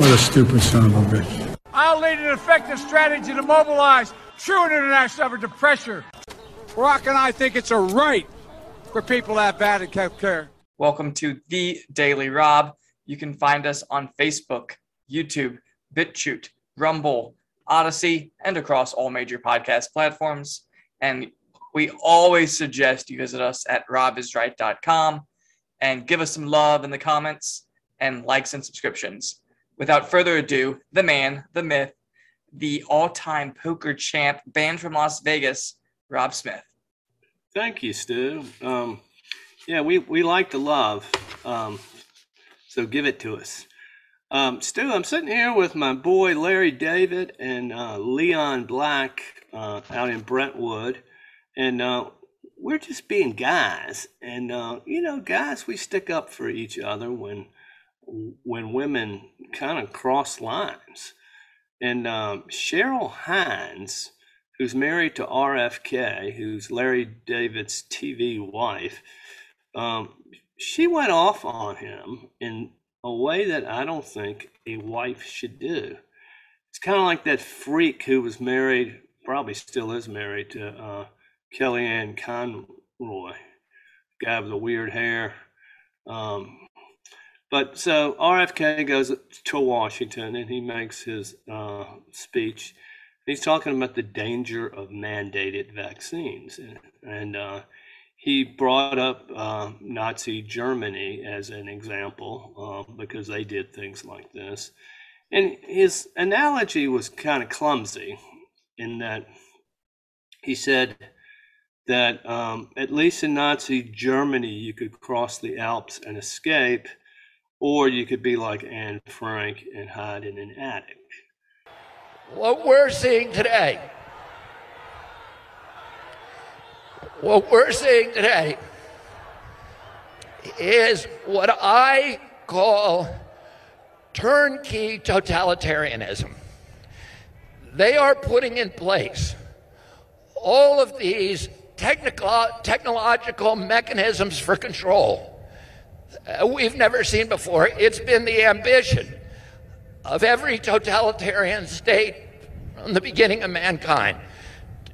What a stupid son of a bitch. I'll lead an effective strategy to mobilize true international effort to pressure. Barack and I think it's a right for people that have bad health care. Welcome to The Daily Rob. You can find us on Facebook, YouTube, BitChute, Rumble, Odysee, and across all major podcast platforms. And we always suggest you visit us at robisright.com and give us some love in the comments and likes and subscriptions. Without further ado, the man, the myth, the all time poker champ, banned from Las Vegas, Rob Smith. Thank you, Stu. Um, yeah, we, we like to love, um, so give it to us. Um, Stu, I'm sitting here with my boy Larry David and uh, Leon Black uh, out in Brentwood, and uh, we're just being guys. And uh, you know, guys, we stick up for each other when when women kind of cross lines. And um, Cheryl Hines, who's married to RFK, who's Larry David's TV wife, um, she went off on him in a way that I don't think a wife should do. It's kind of like that freak who was married, probably still is married to uh, Kellyanne Conway, guy with the weird hair. Um, but so RFK goes to Washington and he makes his uh, speech. He's talking about the danger of mandated vaccines. And, uh, he brought up uh, Nazi Germany as an example uh, because they did things like this. And his analogy was kind of clumsy in that he said that um, at least in Nazi Germany, you could cross the Alps and escape or you could be like Anne Frank and hide in an attic. What we're seeing today, what we're seeing today is what I call turnkey totalitarianism. They are putting in place all of these technical, technological mechanisms for control Uh, we've never seen before. It's been the ambition of every totalitarian state from the beginning of mankind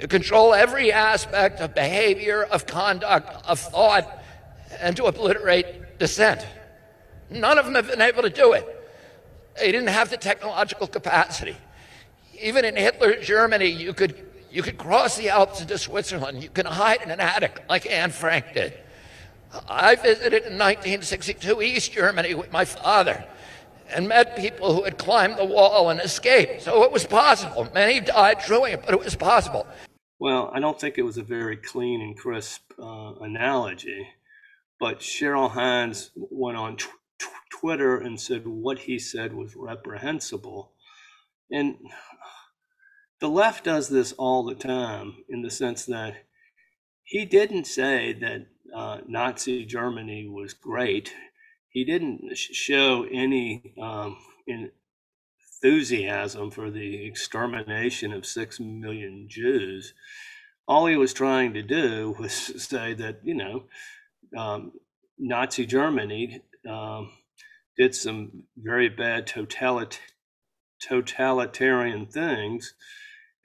to control every aspect of behavior, of conduct, of thought, and to obliterate dissent. None of them have been able to do it. They didn't have the technological capacity. Even in Hitler's Germany, you could, you could cross the Alps into Switzerland. You can hide in an attic like Anne Frank did. I visited in 1962 East Germany with my father and met people who had climbed the wall and escaped. So it was possible. Many died doing it, but it was possible. Well, I don't think it was a very clean and crisp uh, analogy, but Cheryl Hines went on t- t- Twitter and said what he said was reprehensible. And the left does this all the time in the sense that he didn't say that uh, Nazi Germany was great. He didn't show any um, enthusiasm for the extermination of six million Jews. All he was trying to do was say that, you know, um, Nazi Germany um, did some very bad totalit- totalitarian things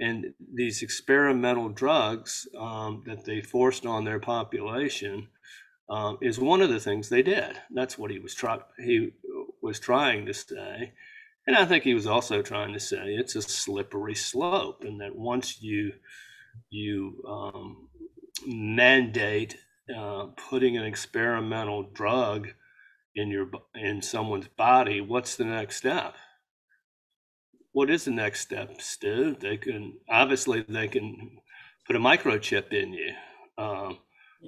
and these experimental drugs um, that they forced on their population um, is one of the things they did. That's what he was trying he was trying to say, and I think he was also trying to say it's a slippery slope, and that once you you um, mandate uh, putting an experimental drug in your in someone's body, what's the next step? What is the next step, Stu? They can obviously they can put a microchip in you. Um,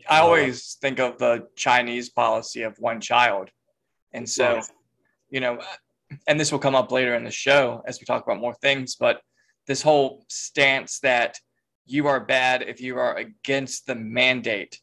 I uh, always uh, think of the Chinese policy of one child, and so right. you know, and this will come up later in the show as we talk about more things. But this whole stance that you are bad if you are against the mandate,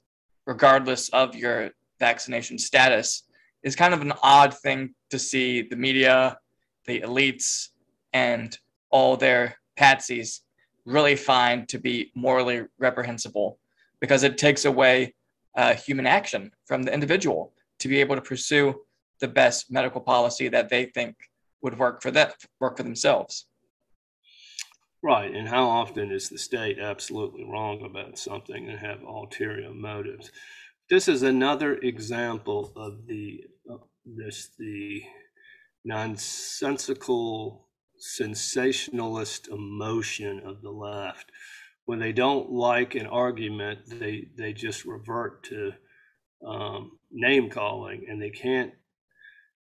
regardless of your vaccination status, is kind of an odd thing to see the media, the elites, and all their patsies really find to be morally reprehensible because it takes away uh, human action from the individual to be able to pursue the best medical policy that they think would work for them, work for themselves. Right. And how often is the state absolutely wrong about something and have ulterior motives? This is another example of the uh, this the nonsensical sensationalist emotion of the left. When they don't like an argument, they they just revert to um, name calling, and they can't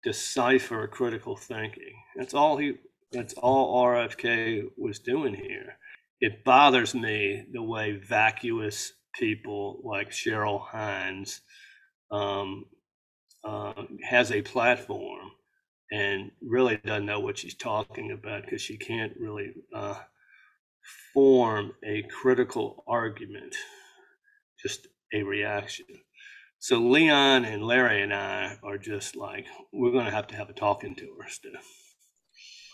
decipher critical thinking. That's all he that's all RFK was doing here. It bothers me the way vacuous people like Cheryl Hines um, uh, has a platform and really doesn't know what she's talking about because she can't really uh, form a critical argument, just a reaction. So Leon and Larry and I are just like, we're going to have to have a talking to her Stu.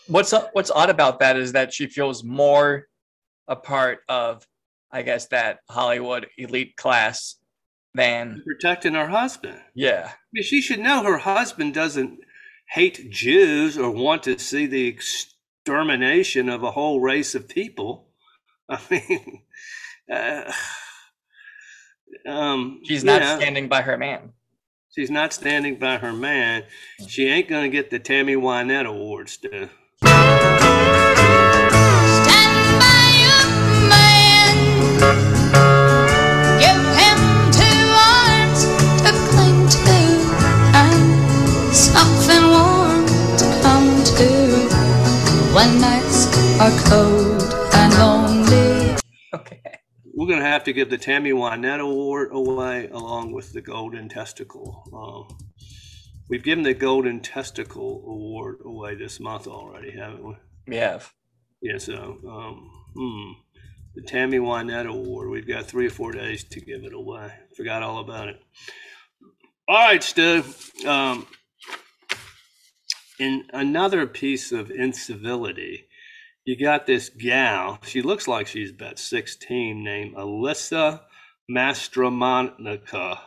What's what's odd about that is that she feels more a part of i guess that hollywood elite class than protecting her husband. Yeah. I mean, she should know her husband doesn't hate jews or want to see the extermination of a whole race of people. I mean uh, um, she's not standing by her man. She's not standing by her man. She ain't gonna get the tammy wynette award Stu cold and lonely. Okay. We're going to have to give the Tammy Wynette Award away along with the Golden Testicle. Um, we've given the Golden Testicle Award away this month already, haven't we? We have. Yeah, so um, hmm, the Tammy Wynette Award, we've got three or four days to give it away. Forgot all about it. All right, Stu. Um, in another piece of incivility, you got this gal. She looks like she's about 16, named Alyssa Mastromonaco.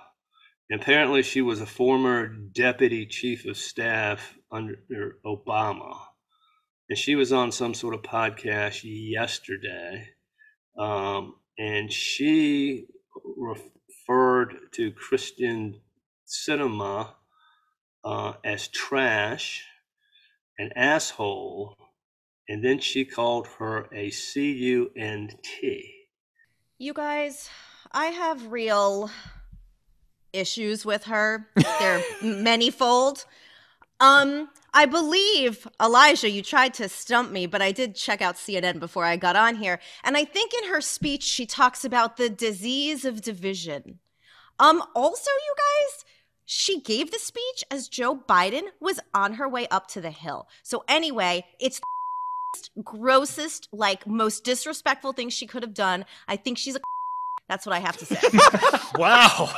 Apparently, she was a former deputy chief of staff under Obama. And she was on some sort of podcast yesterday. Um, and she referred to Kyrsten Sinema uh, as trash an asshole, and then she called her a C U N T. You guys, I have real issues with her. They're manyfold. Um, I believe Elijah, you tried to stump me, but I did check out CNN before I got on here, and I think in her speech she talks about the disease of division. Um, also, you guys, she gave the speech as Joe Biden was on her way up to the Hill. So, anyway, it's grossest, like most disrespectful thing she could have done. I think she's a. That's what I have to say. wow.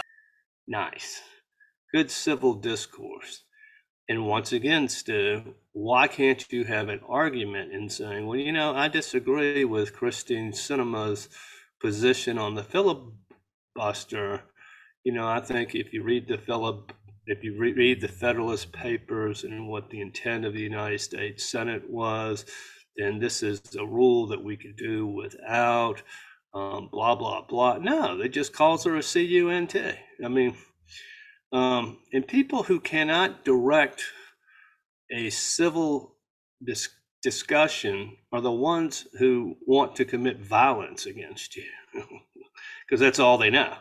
Nice. Good civil discourse. And once again, Stu, why can't you have an argument in saying, well, you know, I disagree with Kyrsten Sinema's position on the filibuster you know, I think if you read the Philip, if you re- read the Federalist Papers and what the intent of the United States Senate was, then this is a rule that we could do without. Um, blah blah blah. No, they just calls her a CUNT. I mean, um, and people who cannot direct a civil dis- discussion are the ones who want to commit violence against you, because that's all they know.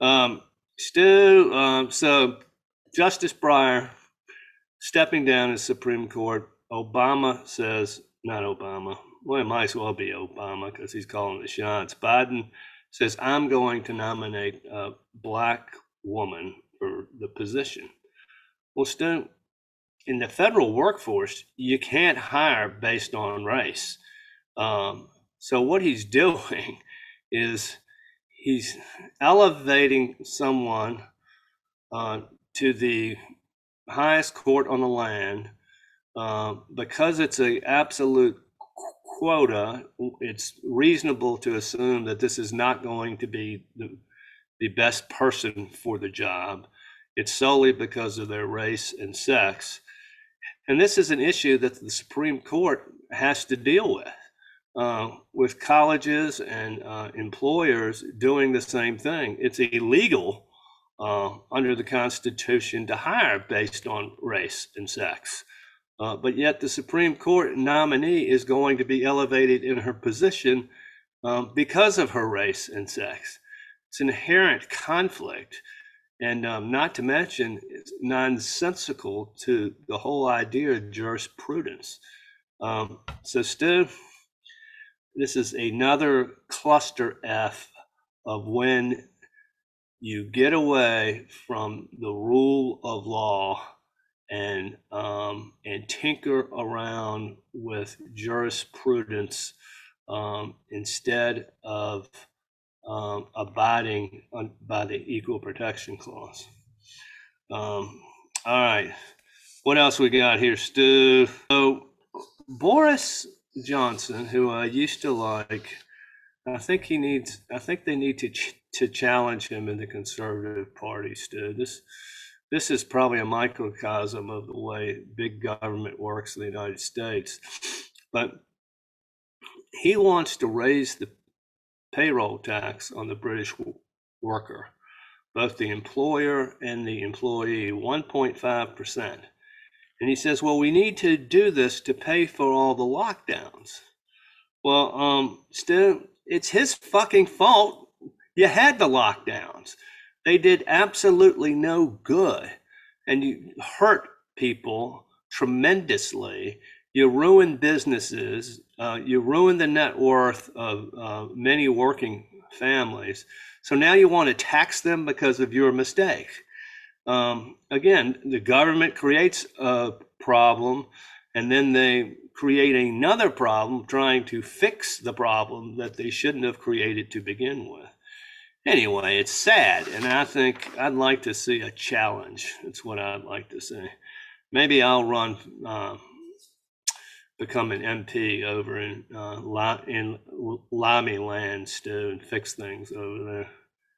Um, Stu, um, so Justice Breyer stepping down as Supreme Court. Obama says, not Obama. Well, it might as well be Obama because he's calling the shots. Biden says, I'm going to nominate a black woman for the position. Well, Stu, in the federal workforce, you can't hire based on race. Um, so what he's doing is he's elevating someone uh, to the highest court on the land uh, because it's an absolute quota. It's reasonable to assume that this is not going to be the, the best person for the job. It's solely because of their race and sex. And this is an issue that the Supreme Court has to deal with, uh, with colleges and uh, employers doing the same thing. It's illegal uh, under the Constitution to hire based on race and sex. Uh, but yet, the Supreme Court nominee is going to be elevated in her position um, because of her race and sex. It's an inherent conflict, and um, not to mention, it's nonsensical to the whole idea of jurisprudence. Um, so, Stu, this is another cluster F of when you get away from the rule of law and um, and tinker around with jurisprudence um, instead of um, abiding on, by the equal protection clause. Um, all right, what else we got here, Stu? So Boris Johnson, who I used to like, I think he needs. I think they need to ch- to challenge him in the Conservative Party, Stu. This this is probably a microcosm of the way big government works in the United States. But he wants to raise the payroll tax on the British worker, both the employer and the employee, 1.5%. And he says, well, we need to do this to pay for all the lockdowns. Well, um, still, it's his fucking fault. You had the lockdowns. They did absolutely no good. And you hurt people tremendously. You ruin businesses. Uh, you ruin the net worth of uh, many working families. So now you want to tax them because of your mistake. Um, again, the government creates a problem and then they create another problem trying to fix the problem that they shouldn't have created to begin with anyway, it's sad, and I think I'd like to see a challenge. That's what I'd like to see. Maybe I'll run, uh, become an MP over in uh, in Lammy Land, Stu, and fix things over there.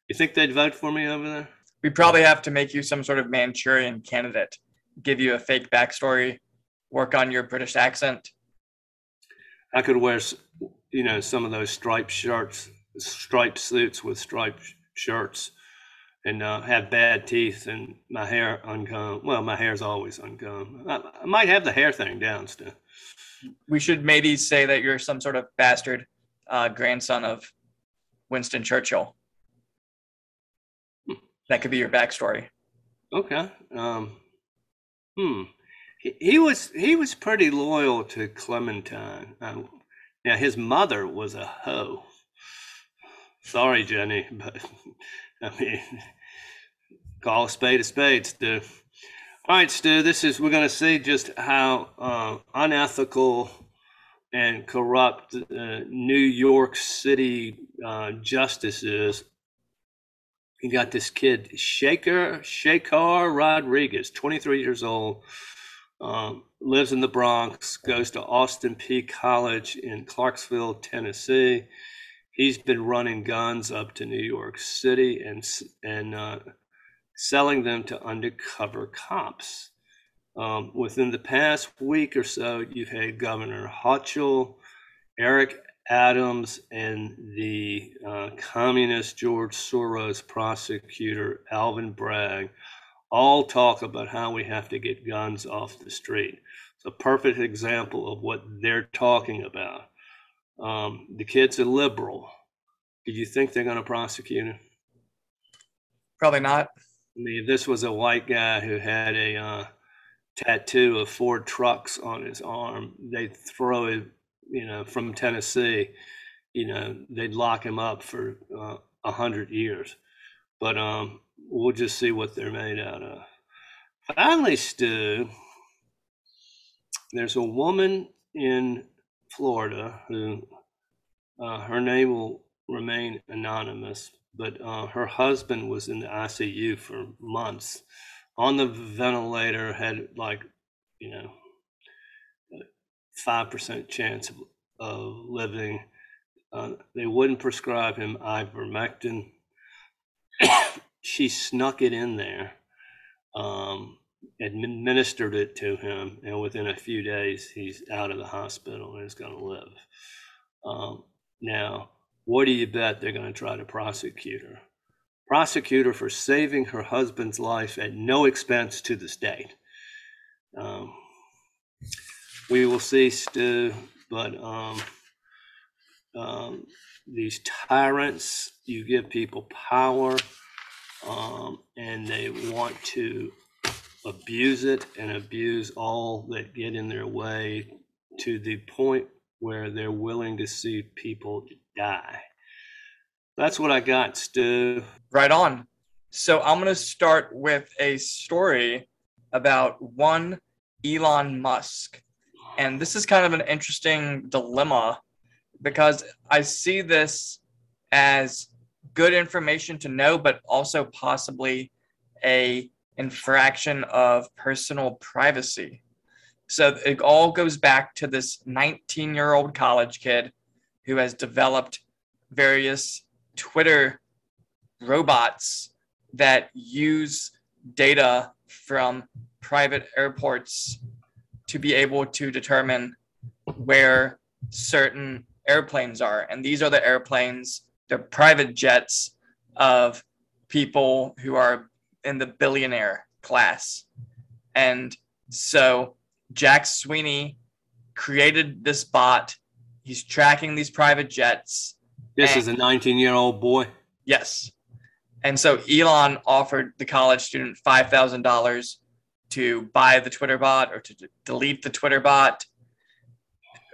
You think they'd vote for me over there? We probably have to make you some sort of Manchurian candidate, give you a fake backstory, work on your British accent. I could wear, you know, some of those striped shirts striped suits with striped shirts and uh, have bad teeth and my hair uncombed. Well, my hair's always uncombed. I, I might have the hair thing down Stu. We should maybe say that you're some sort of bastard uh, grandson of Winston Churchill. Hmm. That could be your backstory. Okay. Um, hmm. He, he was he was pretty loyal to Clementine. Now his mother was a hoe. Sorry, Jennie, but I mean, call a spade a spade, Stu. All right, Stu, this is, we're going to see just how uh, unethical and corrupt uh, New York City uh, justice is. You got this kid, Shaker, Shakar Rodriguez, 23 years old, um, lives in the Bronx, goes to Austin Peay College in Clarksville, Tennessee he's been running guns up to New York City and and uh, selling them to undercover cops. Um, within the past week or so, you've had Governor Hochul, Eric Adams, and the uh, communist George Soros prosecutor Alvin Bragg all talk about how we have to get guns off the street. It's a perfect example of what they're talking about. Um, the kid's a liberal. Do you think they're going to prosecute him? Probably not. I mean, this was a white guy who had a uh, tattoo of four trucks on his arm, they'd throw him, you know, from Tennessee, you know, they'd lock him up for uh, a uh, hundred years. But um, we'll just see what they're made out of. Finally, Stu, there's a woman in Florida, who uh, her name will remain anonymous, but uh, her husband was in the ICU for months on the ventilator, had like, you know, 5% chance of, of living. Uh, they wouldn't prescribe him ivermectin. she snuck it in there. Um, administered it to him, and within a few days, he's out of the hospital and is going to live. Um, now, what do you bet they're going to try to prosecute her? Prosecute her for saving her husband's life at no expense to the state. Um, we will see, Stu, but um, um, these tyrants, you give people power, um, and they want to abuse it and abuse all that get in their way to the point where they're willing to see people die. That's what I got, Stu. Right on. So I'm going to start with a story about one Elon Musk. And this is kind of an interesting dilemma because I see this as good information to know, but also possibly a infraction of personal privacy. So it all goes back to this 19 year old college kid who has developed various Twitter robots that use data from private airports to be able to determine where certain airplanes are. And these are the airplanes, the private jets of people who are in the billionaire class. And so Jack Sweeney created this bot. He's tracking these private jets. This And- is a 19 year old boy. Yes. And so Elon offered the college student $5,000 to buy the Twitter bot or to d- delete the Twitter bot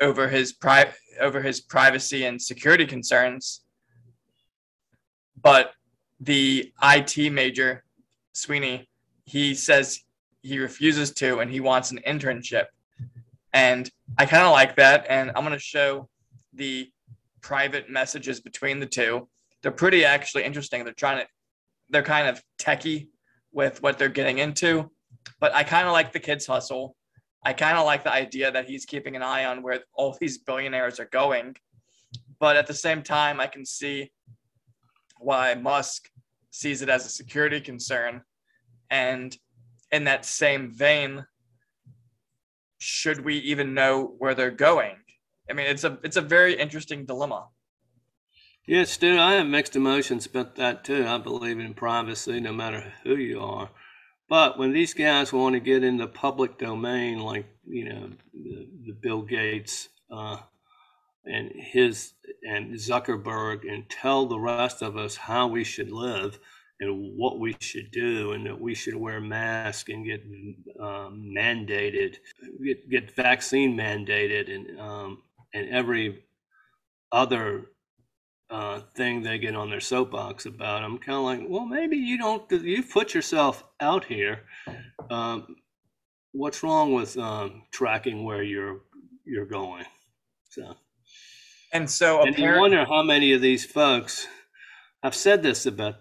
over his pri- over his privacy and security concerns. But the IT major, Sweeney, he says he refuses to and he wants an internship. And I kind of like that. And I'm going to show the private messages between the two they're pretty actually interesting. They're trying to, they're kind of techie with what they're getting into, but I kind of like the kid's hustle. I kind of like the idea that he's keeping an eye on where all these billionaires are going. But at the same time, I can see why Musk sees it as a security concern. And in that same vein, should we even know where they're going? I mean, it's a it's a very interesting dilemma. Yeah, Stu, I have mixed emotions about that too. I believe in privacy no matter who you are. But when these guys want to get in the public domain, like, you know, the, the Bill Gates uh, and his and Zuckerberg, and tell the rest of us how we should live and what we should do, and that we should wear masks and get um, mandated, get, get vaccine mandated, and um, and every other uh, thing they get on their soapbox about. I'm kind of like, well, maybe you don't. You've put yourself out here. Um, what's wrong with um, tracking where you're you're going? So, And so and you wonder how many of these folks. I've said this about.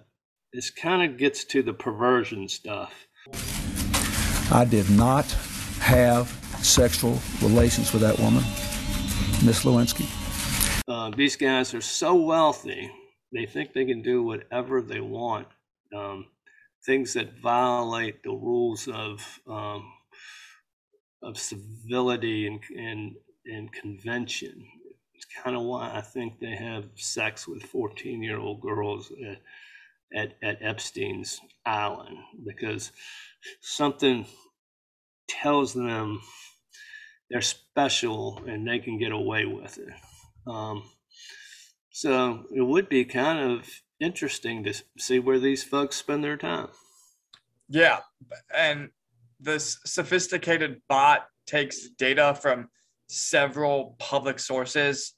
This kind of gets to the perversion stuff. I did not have sexual relations with that woman, Miss Lewinsky. uh, these guys are so wealthy, they think they can do whatever they want. Um, things that violate the rules of um, of civility and and and convention. It's kind of why I think they have sex with fourteen year old girls at, at at Epstein's island because something tells them they're special and they can get away with it. Um, so it would be kind of interesting to see where these folks spend their time. Yeah, and this sophisticated bot takes data from several public sources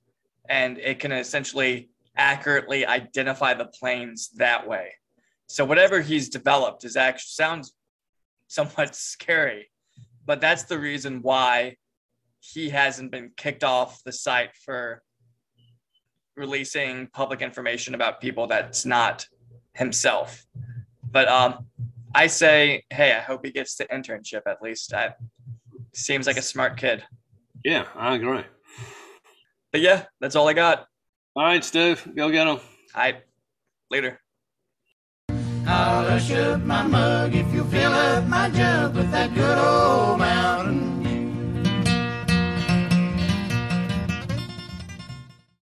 and it can essentially accurately identify the planes that way. So whatever he's developed is actually sounds somewhat scary, but that's the reason why he hasn't been kicked off the site for releasing public information about people that's not himself. But um I say, hey, I hope he gets the internship at least. I seems like a smart kid. Yeah, I agree. But yeah, that's all I got. All right, Steve, go get them. I later. How hush up my mug if you fill up my jug with that good old mountain